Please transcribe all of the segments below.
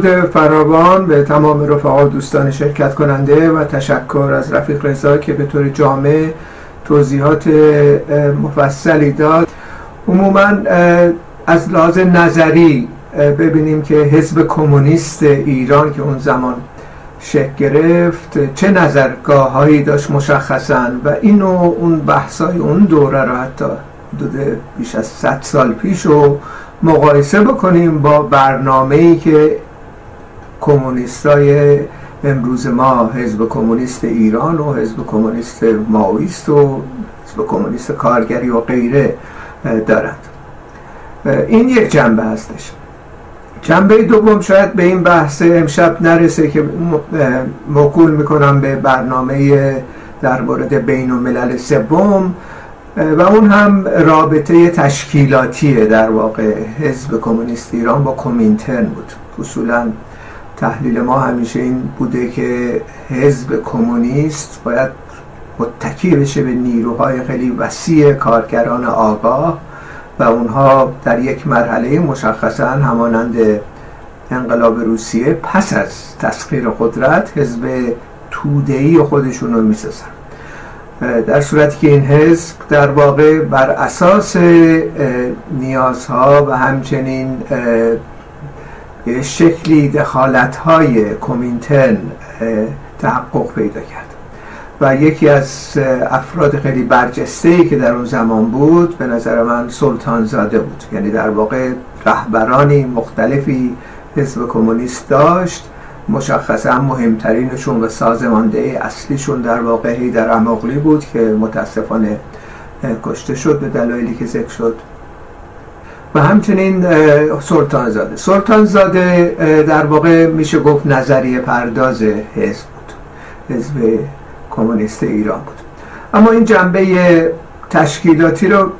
درود فراوان به تمام رفقا دوستان شرکت کننده و تشکر از رفیق رضا که به طور جامع توضیحات مفصلی داد. عموما از لحاظ نظری ببینیم که حزب کمونیست ایران که اون زمان شکل گرفت چه نظرگاه هایی داشت مشخصا و اینو اون بحثای اون دوره رو حتی دوده بیش از 100 سال پیش رو مقایسه بکنیم با برنامه ای که کمونیستای امروز ما حزب کمونیست ایران و حزب کمونیست ماویست و حزب کمونیست کارگری و غیره دارند این یک جنبه هستش. جنبه دوم شاید به این بحث امشب نرسه که موکول می‌کنم به برنامه در مورد بین الملل سوم و اون هم رابطه تشکیلاتیه در واقع حزب کمونیست ایران با کومینترن بود. اصولا تحلیل ما همیشه این بوده که حزب کمونیست باید متکی بشه به نیروهای خیلی وسیع کارگران آگاه و اونها در یک مرحله مشخصا همانند انقلاب روسیه پس از تسخیر قدرت حزب تودهی خودشون رو می‌سازن. در صورتی که این حزب در واقع بر اساس نیازها و همچنین شکلی دخالت های کومینتن تحقق پیدا کرد. و یکی از افراد خیلی برجسته ای که در اون زمان بود به نظر من سلطان زاده بود. یعنی در واقع رهبرانی مختلفی حزب کمونیست داشت مشخصا مهمترینشون و سازمانده اصلیشون در واقع در اماغلی بود که متاسفانه کشته شد به دلایلی که ذکر شد. و همچنین سلطان زاده سلطان زاده در واقع میشه گفت نظریه پرداز حزب بود. حزب کمونیست ایران بود. اما این جنبه تشکیلاتی رو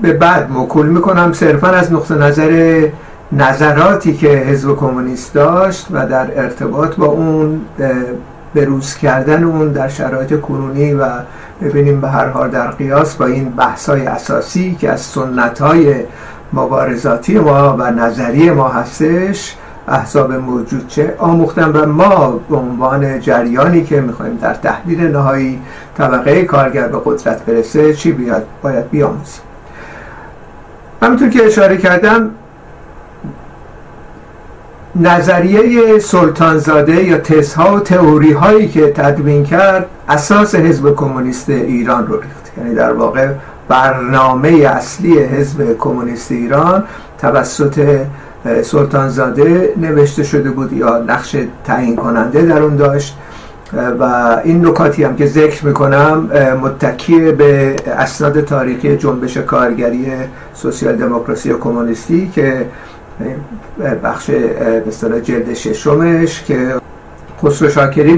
به بعد مکول می‌کنم. صرفا از نقطه نظر نظراتی که حزب کمونیست داشت و در ارتباط با اون بروز کردن اون در شرایط کنونی و ببینیم به هر حال در قیاس با این بحثای اساسی که از سنت های مبارزاتی ما و نظری ما هستش احزاب موجود چه آموختن و ما به عنوان جریانی که می‌خوایم در تحلیل نهایی طبقه کارگر به قدرت برسه چی بیاد؟ باید بیاموزیم. همونطور که اشاره کردم نظریه سلطانزاده یا تزها و تئوری هایی که تدوین کرد اساس حزب کمونیست ایران رو ریخت. یعنی در واقع برنامه اصلی حزب کمونیست ایران توسط سلطانزاده نوشته شده بود یا نقش تعیین کننده در اون داشت. و این نکاتی هم که ذکر می‌کنم متکی به اسناد تاریخی جنبش کارگری سوسیال دموکراسی و کمونیستی که بخش به جلد ششمش که خسرو شاکری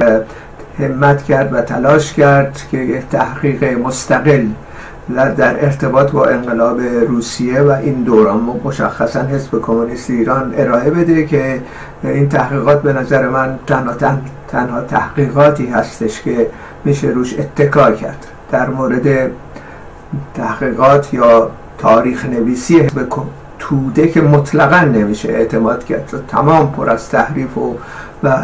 همت کرد و تلاش کرد که تحقیق مستقل در ارتباط با انقلاب روسیه و این دوران مشخصا حزب کمونیست ایران ارائه بده که این تحقیقات به نظر من تنها, تنها تحقیقاتی هستش که میشه روش اتکا کرد. در مورد تحقیقات یا تاریخ نویسی حزب توده که مطلقا نمیشه اعتماد کرد. تمام پر از تحریف و و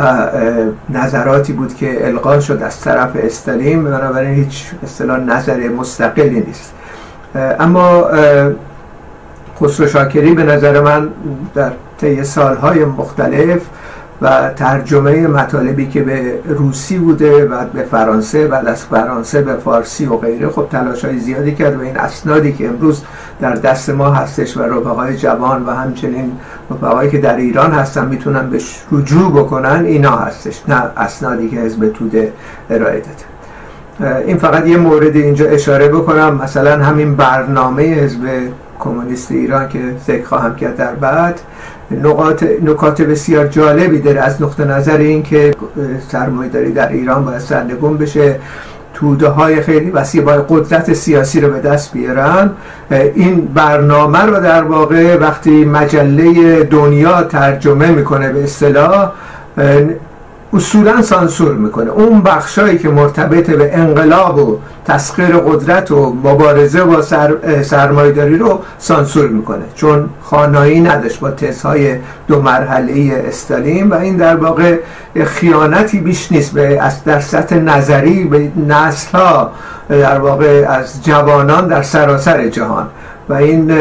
نظراتی بود که القا شد از طرف استالین بنابراین هیچ اصطلاح نظر مستقلی نیست. اما خسرو شاکری به نظر من در طی سالهای مختلف و ترجمه مطالبی که به روسی بوده و به فرانسه و از فرانسه به فارسی و غیره خب تلاش های زیادی کرد و این اسنادی که امروز در دست ما هستش و رفقای جوان و همچنین رفقایی که در ایران هستن می‌تونن به رجوع بکنن اینا هستش نه اسنادی که حزب توده ارائه داده. این فقط یه مورد اینجا اشاره بکنم مثلا همین برنامه حزب کمونیست ایران که ذکر خواهم کرد در بعد. نقاط نکات بسیار جالبی داره از نقطه نظر این که سرمایه‌داری در ایران باید سرنگون بشه. توده های خیلی وسیع با قدرت سیاسی رو به دست بیارن. این برنامه رو در واقع وقتی مجله دنیا ترجمه می‌کنه به اصطلاح اصولا سانسور می‌کنه. اون بخشایی که مرتبط به انقلاب و تسخیر قدرت و مبارزه با سر، سرمایداری رو سانسور می‌کنه. چون خانایی نداشت با تزهای دو مرحله استالین و این در واقع خیانتی بیش نیست به در سطح نظری به نسل ها در واقع از جوانان در سراسر جهان. و این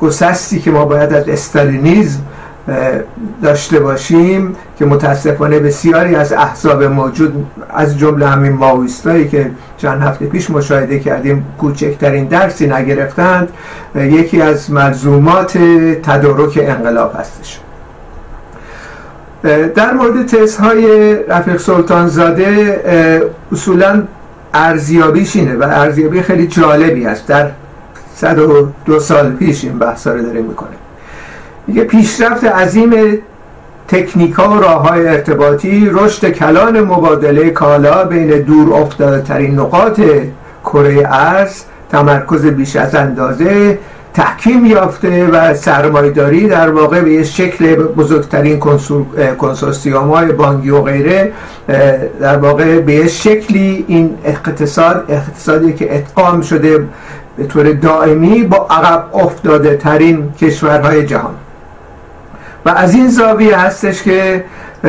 گسستی که ما باید از استالینیزم داشته باشیم که متاسفانه بسیاری از احزاب موجود از جمله همین ماویستایی که چند هفته پیش مشاهده کردیم کوچکترین درسی نگرفتند یکی از ملزومات تدارک انقلاب هستش. در مورد تزهای رفیق سلطان زاده اصولا ارزیابیش اینه و ارزیابی خیلی جالبی است. در 102 سال پیش این بحثا رو داره می‌کنه میگه پیشرفت عظیم تکنیک ها و راه های ارتباطی رشد کلان مبادله کالا بین دور افتاده ترین نقاط کره ارز تمرکز بیش از اندازه تحکیم یافته و سرمایداری در واقع به شکل بزرگترین کنسورسیوم های بانگی و غیره در واقع به شکلی این اقتصاد اقتصادی که اتقام شده به طور دائمی با عقب افتاده ترین کشورهای جهان. و از این زاویه هستش که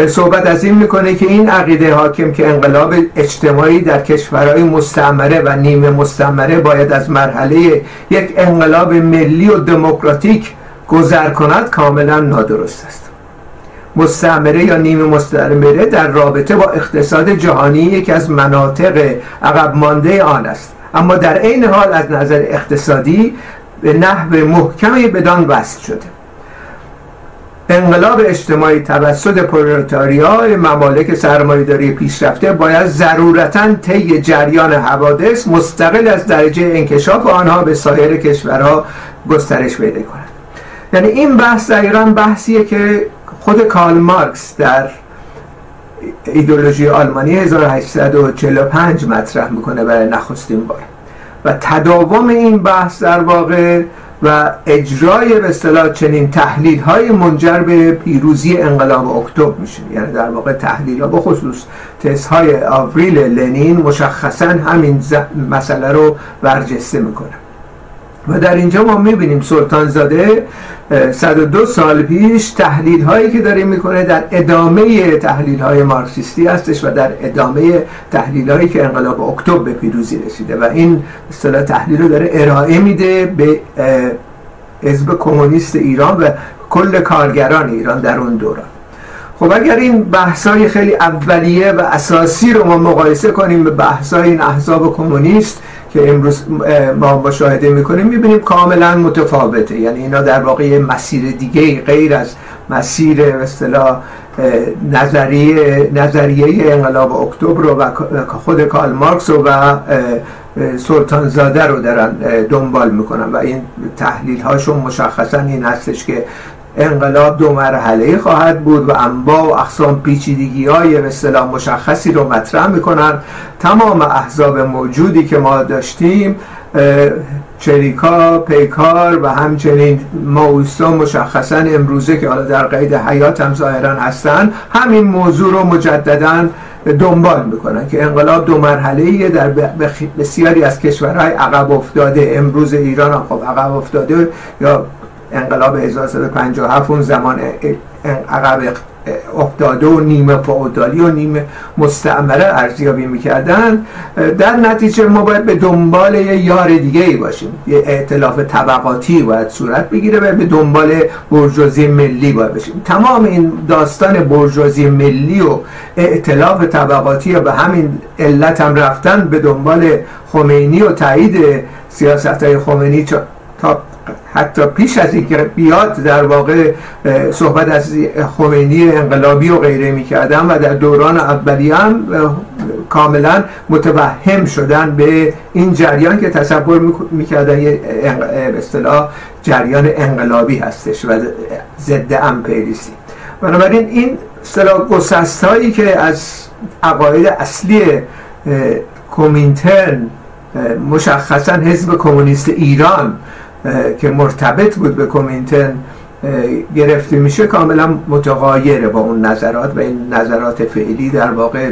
صحبت از این می‌کنه که این عقیده حاکم که انقلاب اجتماعی در کشورهای مستعمره و نیمه مستعمره باید از مرحله یک انقلاب ملی و دموکراتیک گذر کند کاملا نادرست است. مستعمره یا نیمه مستعمره در رابطه با اقتصاد جهانی یکی از مناطق عقب مانده آن است. اما در عین حال از نظر اقتصادی به نحو محکمی بدان وصل شده. انقلاب اجتماعی توسط پرولتاریا ممالک سرمایه‌داری پیشرفته باید ضرورتا طی جریان حوادث مستقل از درجه انکشاف آنها به سایر کشورها گسترش پیدا کند. یعنی این بحث دقیقا بحثیه که خود کارل مارکس در ایدولوژی آلمانی 1845 مطرح می‌کنه برای نخستین بار. و تداوم این بحث در واقع و اجرای به اصطلاح چنین تحلیل های منجر به پیروزی انقلاب اکتبر میشه. یعنی در واقع تحلیل ها به خصوص تست های آوریل لنین مشخصا همین مسئله رو برجسته می‌کنه. و در اینجا ما می‌بینیم سلطان زاده 102 سال پیش تحلیل هایی که داره می‌کنه در ادامه تحلیل های مارکسیستی هستش و در ادامه تحلیل هایی که انقلاب اکتبر به پیروزی رسیده و این اصطلاح تحلیل رو داره ارائه میده به حزب کمونیست ایران و کل کارگران ایران در اون دوران. خب اگر این بحثای خیلی اولیه و اساسی رو ما مقایسه کنیم به بحثای این احزاب کمونیست که امروز ما مشاهده می‌کنیم می‌بینیم کاملا متفاوته. یعنی اینا در واقع مسیر دیگه غیر از مسیر اصطلاح نظریه نظریه انقلاب اکتبر و خود کارل مارکس و سلطان زاده رو دارن دنبال می‌کنن. و این تحلیل هاشون مشخصا این هستش که انقلاب دو مرحله خواهد بود و انواع و اقسام پیچیدگی های مثلا مشخصی رو مطرح می‌کنن تمام احزاب موجودی که ما داشتیم چریکا، پیکار و همچنین ماویستا مشخصا امروزه که حالا در قید حیات هم ظاهرا هستن همین موضوع رو مجددا دنبال می‌کنن که انقلاب دو مرحله در بسیاری از کشورهای عقب افتاده. امروز ایران هم خب عقب افتاده یا انقلاب 1357 اون زمان عقب افتاده و نیمه فعودالی و نیمه مستعمره ارزیابی می‌کردن. در نتیجه ما باید به دنبال یه یار دیگه ای باشیم. یه اعتلاف طبقاتی باید صورت بگیره و به دنبال برجوازی ملی باید باشیم تمام این داستان برجوازی ملی و اعتلاف طبقاتی و به همین علت هم رفتن به دنبال خمینی و تایید سیاست های خمینی حتی پیش از اینکه بیاد در واقع صحبت از خمینی انقلابی و غیره می‌کردن و در دوران اولی هم کاملا متوهم شدن به این جریان که تصور می‌کردن یه اصطلاح جریان انقلابی هستش و ضد امپریستی بنابراین این اصطلاح گسست هایی که از عقاید اصلی کومینترن مشخصا حزب کمونیست ایران که مرتبط بود به کومینتن گرفته میشه کاملا متغایره با اون نظرات و این نظرات فعلی در واقع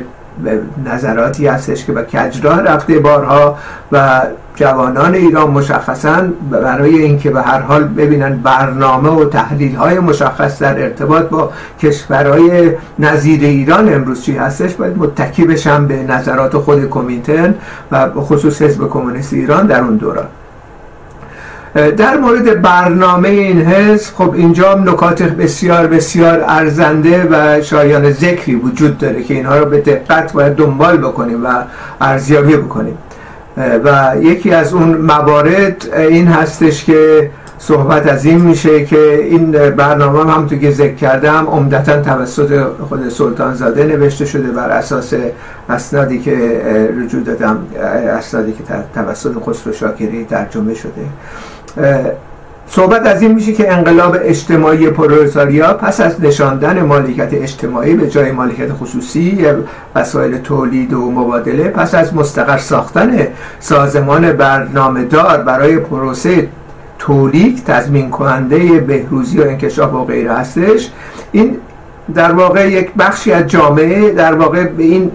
نظراتی هستش که به کجراه رفته بارها و جوانان ایران مشخصا برای اینکه به هر حال ببینن برنامه و تحلیل های مشخص در ارتباط با کشورهای نظیر ایران امروز چی هستش باید متکی بشن به نظرات خود کمیتن و خصوص حزب کمونیست ایران در اون دوران. در مورد برنامه این حزب خب اینجا نکات بسیار بسیار ارزنده و شایان ذکری وجود داره که اینها رو به دقت باید دنبال بکنیم و ارزیابی بکنیم. و یکی از اون موارد این هستش که صحبت از این میشه که این برنامه هم تو که ذکر کردم عمدتا توسط خود سلطان زاده نوشته شده بر اساس اسنادی که رجوع دادم اسنادی که توسط خسرو شاکری ترجمه شده. صحبت از این میشه که انقلاب اجتماعی پرولتاریا پس از نشاندن مالکیت اجتماعی به جای مالکیت خصوصی وسایل تولید و مبادله پس از مستقر ساختن سازمان برنامه دار برای پروسه تولید تضمین کننده بهروزی و انکشاف و غیره هستش این در واقع یک بخشی از جامعه در واقع به این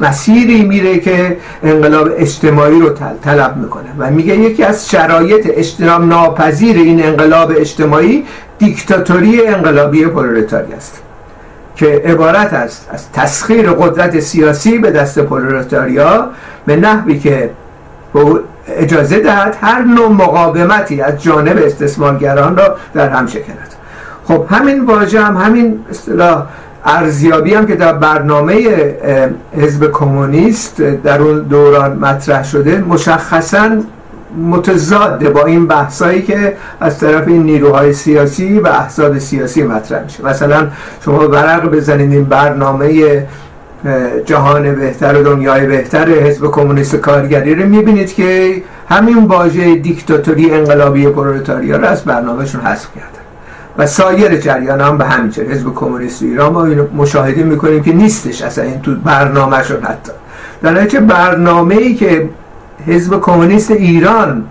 مسیری میره که انقلاب اجتماعی رو طلب می‌کنه و میگه یکی از شرایط اجتناب ناپذیر این انقلاب اجتماعی دیکتاتوری انقلابی پرولتاری است که عبارت است از تسخیر قدرت سیاسی به دست پرولتاریا به نحوی که اجازه دهد هر نوع مقاومتی از جانب استثمارگران را در هم شکند. خب همین واژه هم همین اصطلاح ارزیابی هم که در برنامه حزب کمونیست در اون دوران مطرح شده مشخصا متضاد با این بحثایی که از طرف این نیروهای سیاسی و احزاب سیاسی مطرح میشه. مثلا شما برق بزنید این برنامه جهان بهتر و دنیای بهتر حزب کمونیست کارگری رو می‌بینید که همین واژه دیکتاتوری انقلابی پرولتاریا رو از برنامهشون حذف کردن و سایر جریان هم به همین حزب کمونیست ایران ما مشاهده می‌کنیم که نیستش اصلا. این تو برنامه شد حتی. در چه برنامه ای که حزب کمونیست ایران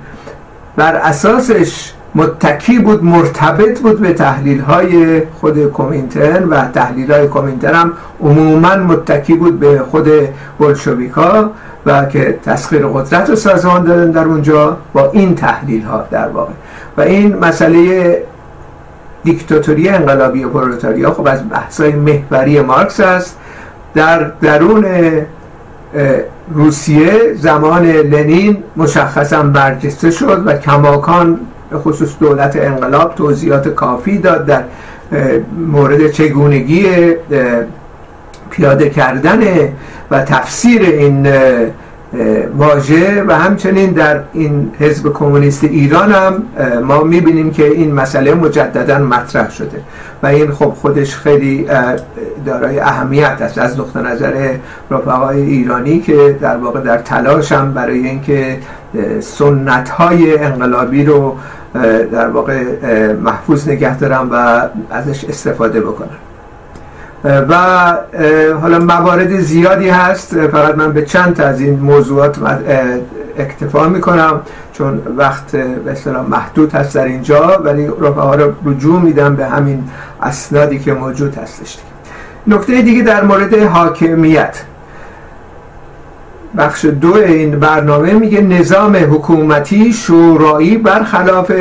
بر اساسش متکی بود مرتبط بود به تحلیل های خود کومینترن و تحلیل های کومینترن هم عموما متکی بود به خود بلشویکا و که تسخیر قدرت رو سازمان دادن در اونجا با این تحلیل ها در واقع. و این مسئله دیکتاتوری انقلابی پرولتاریا خب از بحثای محوری مارکس است. در درون روسیه زمان لنین مشخصا برجسته شد و کماکان به خصوص دولت انقلاب توضیحات کافی داد در مورد چگونگی پیاده کردن و تفسیر این واژه و همچنین در این حزب کمونیست ایران هم ما می‌بینیم که این مسئله مجددا مطرح شده و این خب خودش خیلی دارای اهمیت است. از نقطه نظر رفقای ایرانی که در واقع در تلاش هم برای اینکه سنت های انقلابی رو در واقع محفوظ نگه دارن و ازش استفاده بکنن. و حالا موارد زیادی هست. فقط من به چند تا از این موضوعات اکتفا می‌کنم چون وقت به محدود هست در اینجا ولی رفعه رو رجوع میدم به همین اسنادی که موجود هستش. نکته دیگه در مورد حاکمیت. بخش دو این برنامه میگه نظام حکومتی شورایی برخلاف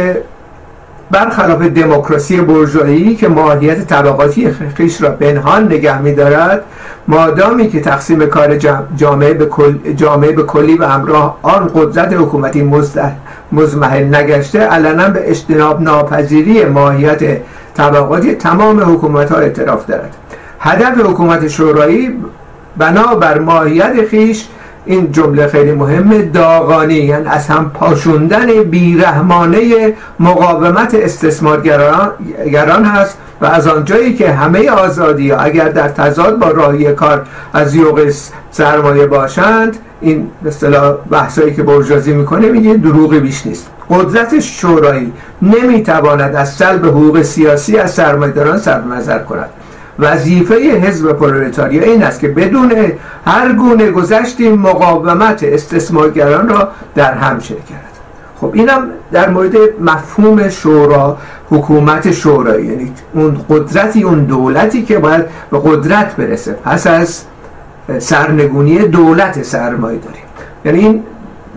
برخلاف دموکراسی برجوایی که ماهیت طبقاتی خیش را پنهان نگه میدارد مادامی که تقسیم کار جامعه به, کل جامعه به کلی و همراه آن قدرت حکومتی مزمحل نگشته علنا به اجتناب ناپذیری ماهیت طبقاتی تمام حکومت ها اعتراف دارد. هدف حکومت شورایی بنابر ماهیت خیش این جمله خیلی مهمه. داغانی یعنی از هم پاشوندن بیرحمانه مقاومت استثمارگران هست و از آنجایی که همه آزادی اگر در تضاد با راهی کار از یوغ سرمایه باشند این اصطلاح بحثایی که برجازی می‌کنه میگه دروغ بیش نیست. قدرت شورایی نمی‌تواند از سلب حقوق سیاسی از سرمایه‌داران سر نظر کند. وظیفه حزب پرولتاریا این است که بدون هر گونه گذشتی مقاومت استثمارگران را در هم کرد. خب اینم در مورد مفهوم شورا حکومت شورایی یعنی اون قدرتی اون دولتی که باید به قدرت برسه. پس از سرنگونی دولت سرمایه داریم. یعنی این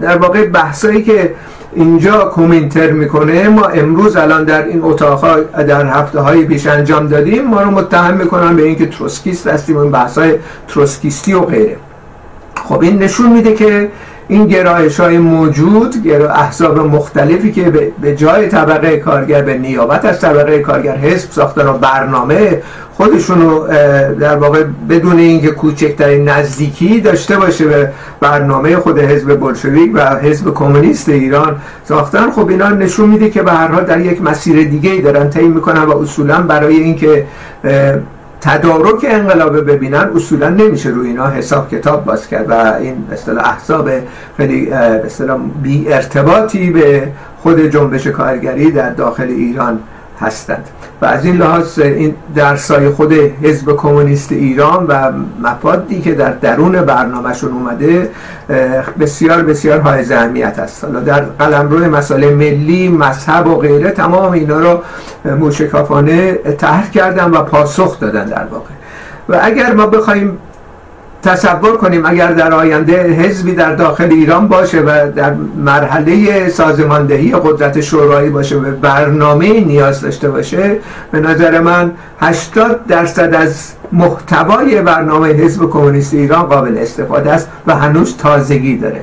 در واقع بحثایی که اینجا کومینتر می‌کنه. ما امروز الان در این اتاق در هفته های بیش انجام دادیم. ما رو متهم می‌کنن به اینکه تروسکیست هستیم این بحث های تروسکیستی و غیره. خب این نشون میده که این گرایش های موجود احزاب مختلفی که به جای طبقه کارگر به نیابت از طبقه کارگر حزب ساختن و برنامه خودشونو در واقع بدون اینکه کوچکترین نزدیکی داشته باشه به برنامه خود حزب بلشویک و حزب کمونیست ایران ساختن خب اینا نشون میده که به هر حال در یک مسیر دیگه ای دارن طی می‌کنن و اصولا برای اینکه تدارک انقلاب ببینن اصولا نمیشه روی اینا حساب کتاب باز کرد و این مثلا احزاب خیلی مثلا بی ارتباطی به خود جنبش کارگری در داخل ایران هستند. و از این لحاظ این درسای خود حزب کمونیست ایران و مفادی که در درون برنامهشون اومده بسیار بسیار های اهمیت است حالا در قلمرو مسائل ملی مذهب و غیره تمام اینا رو موشکافانه طرح کردن و پاسخ دادن در واقع. و اگر ما بخوایم تصور کنیم اگر در آینده حزبی در داخل ایران باشه و در مرحله سازماندهی قدرت شورایی باشه و برنامه نیاز داشته باشه به نظر من 80 درصد از محتوای برنامه حزب کمونیست ایران قابل استفاده است و هنوز تازگی داره.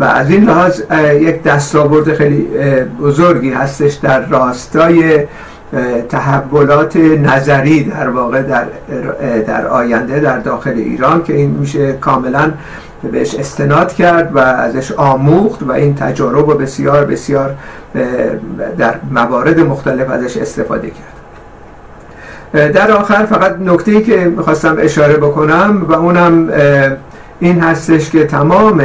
و از این لحاظ یک دستاورد خیلی بزرگی هستش در راستای تحولات نظری در واقع در, در آینده در داخل ایران که این میشه کاملا بهش استناد کرد و ازش آموخت و این تجارب رو بسیار بسیار در موارد مختلف ازش استفاده کرد. در آخر فقط نکته که می‌خواستم اشاره بکنم و اونم این هستش که تمام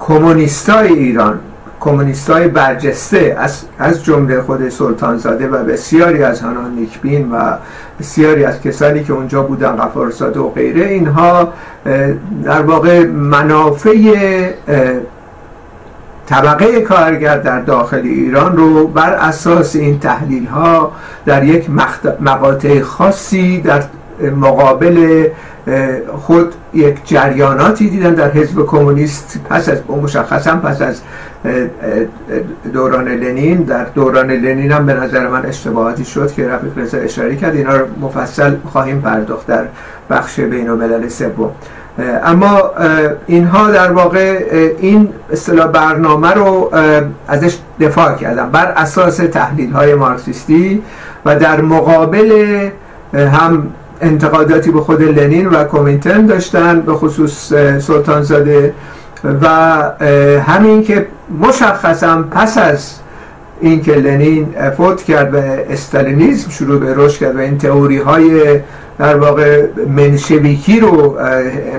کمونیستای ایران کمونیستای برجسته از, از جمله خود سلطانزاده و بسیاری از هنان نیکبین و بسیاری از کسانی که اونجا بودن غفارزاده و غیره اینها در واقع منافع طبقه کارگر در داخل ایران رو بر اساس این تحلیل ها در یک مقاطع خاصی در مقابل خود یک جریاناتی دیدن در حزب کمونیست پس از مشخصا پس از دوران لنین. در دوران لنین هم به نظر من اشتباهاتی شد که رفیق رضا اشاره کرد. اینا رو مفصل خواهیم پرداخت در بخش بین الملل سوم. اما اینها در واقع این اصطلاح برنامه رو ازش دفاع کردن بر اساس تحلیل های مارکسیستی و در مقابل هم انتقاداتی به خود لنین و کومینتن داشتن به خصوص سلطانزاده. و همین که مشخصا پس از اینکه لنین فوت کرد و استالینیزم شروع به رشد کرد و این تئوری های در واقع منشویکی رو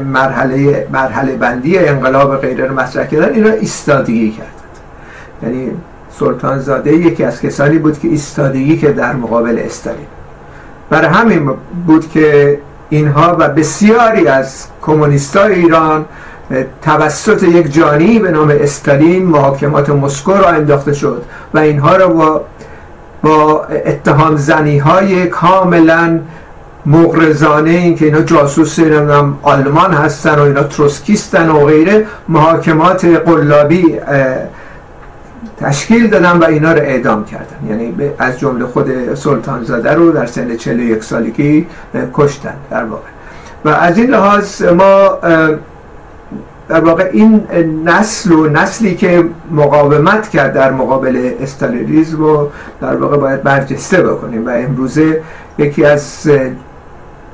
مرحله مرحله بندی انقلاب غیره رو مطرح کردن اینا ایستادگی کرد. یعنی سلطان زاده یکی از کسانی بود که ایستادگی که در مقابل استالین. برای همین بود که اینها و بسیاری از کمونیستای ایران توسط یک جانی به نام استالین محاکمات مسکو را انداخته شد و اینها را با با اتهام زنی های کاملا مغرزانه این که اینا جاسوس آلمان هستن و اینا تروسکیستن و غیره محاکمات قلابی تشکیل دادن و اینا رو اعدام کردن. یعنی از جمله خود سلطان زاده رو در سن 41 سالگی کشتن در واقع. و از این لحاظ ما در واقع این نسل و نسلی که مقاومت کرد در مقابل استالینیسم رو در واقع باید برجسته بکنیم. و امروزه یکی از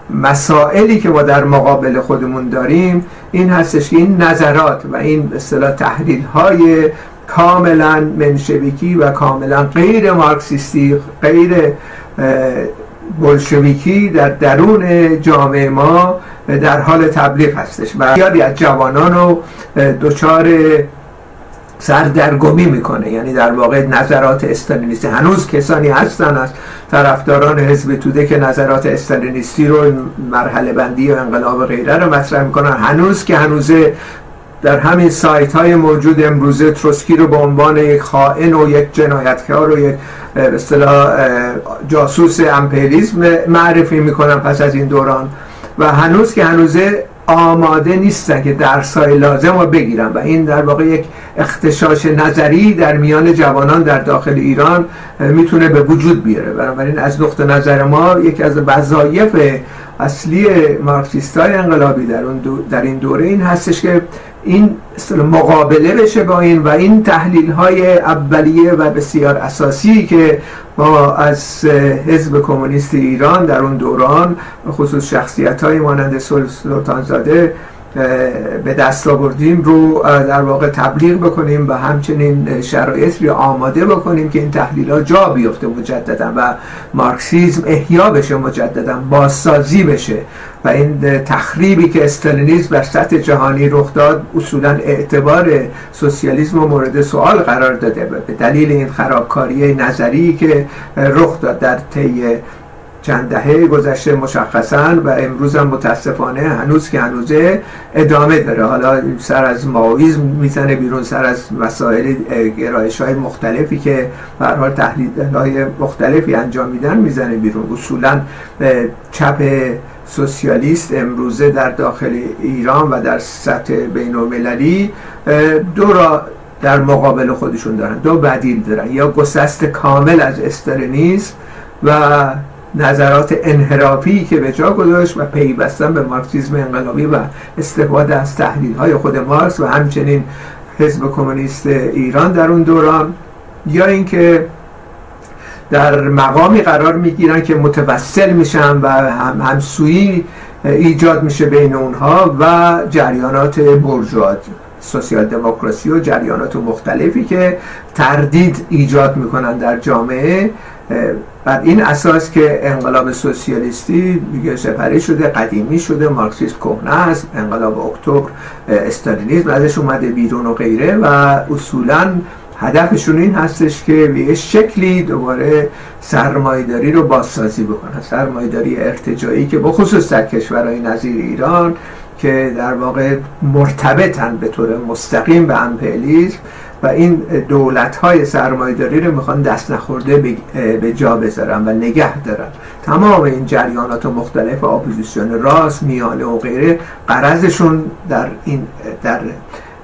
مسائلی که ما در مقابل خودمون داریم این هستش که این نظرات و این اصطلاح تحلیل های کاملا منشویکی و کاملا غیر مارکسیستی غیر بلشویکی در درون جامعه ما در حال تبلیغ هستش و زیادی از جوانان رو دچار سردرگمی می‌کنه. یعنی در واقع نظرات استالینیستی. هنوز کسانی هستن از طرفداران حزب توده که نظرات استالینیستی رو مرحله بندی و انقلاب غیره رو مطرح می‌کنن. هنوز که هنوز در همین سایت های موجود امروزه تروسکی رو به عنوان یک خائن و یک جنایتکار و یک اصطلاح جاسوس امپریالیسم معرفی می‌کنن پس از این دوران. و هنوز که هنوزه آماده نیستن که درسای لازم رو بگیرن. و این در واقع یک اختشاش نظری در میان جوانان در داخل ایران می‌تونه به وجود بیاره. بنابراین از نقطه نظر ما یکی از وظایف اصلی مارکسیست های انقلابی در, در این دوره این هستش که این مقابله بشه با این و این تحلیل های اولیه و بسیار اساسی که ما از حزب کمونیست ایران در اون دوران خصوص شخصیت های مانند سلطانزاده به دست آوردیم رو در واقع تبلیغ بکنیم و همچنین شرایط رو آماده بکنیم که این تحلیل ها جا بیفته مجددا و مارکسیزم احیا بشه مجددا بازسازی بشه. و این تخریبی که استالینیزم بر سطح جهانی رخ داد اصولا اعتبار سوسیالیسم مورد سوال قرار داده به دلیل این خرابکاری نظری که رخ داد در طی چند دهه گذشته مشخصا و امروز هم متاسفانه هنوز که هنوزه ادامه داره. حالا سر از ماویزم می‌زنه بیرون سر از مسائل گرایش های مختلفی که حال تحلیل های مختلفی انجام میدن می‌زنه بیرون. اصولا چپ سوسیالیست امروزه در داخل ایران و در سطح بین المللی دو را در مقابل خودشون دارن دو بدیل دارن یا گسست کامل از استالینیسم و نظرات انحرافی که به جا گذاشت و پیوستن به مارکسیزم انقلابی و استفاده از تحلیل های خود مارکس و همچنین حزب کمونیست ایران در اون دوران یا اینکه در مقامی قرار می‌گیرن که متوسل میشن و هم همسویی ایجاد میشه بین اونها و جریانات برجوات سوسیال دموکراسی و جریانات مختلفی که تردید ایجاد می‌کنن در جامعه. بر این اساس که انقلاب سوسیالیستی دیگه سپری شده قدیمی شده مارکسیسم کهنه است انقلاب اکتبر استالینیسم ازش اومده بیرون و غیره و اصولا هدفشون این هستش که به یه شکلی دوباره سرمایداری رو بازسازی بکنن. سرمایداری ارتجایی که بخصوص در کشورهای نظیر ایران که در واقع مرتبطن به طور مستقیم به امپریالیسم و این دولت های سرمایداری رو می‌خوان دست نخورده به جا بذارن و نگه دارن. تمام این جریانات مختلف اپوزیسیون راست میانه و غیره قرضشون در این در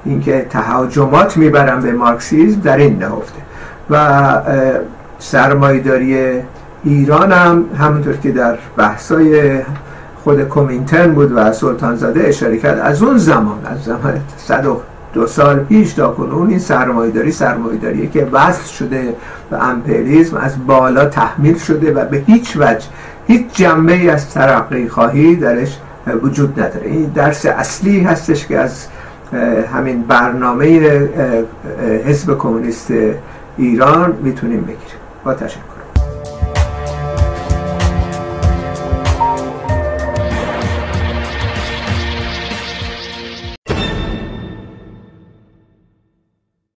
اینکه تهاجمات می‌برن به مارکسیزم در این نهفته. و سرمایداری ایران هم همونطور که در بحثای خود کومینترن بود و سلطانزاده اشاره کرد از اون زمان از زمان صد دو سال پیش تا کنون این سرمایداری سرمایداری که وصل شده به امپریالیسم از بالا تحمیل شده و به هیچ وجه هیچ جنبه از ترقی خواهی درش وجود نداره. این درس اصلی هستش که از همین برنامه حزب کمونیست ایران می‌تونیم بگیریم. با تشکر.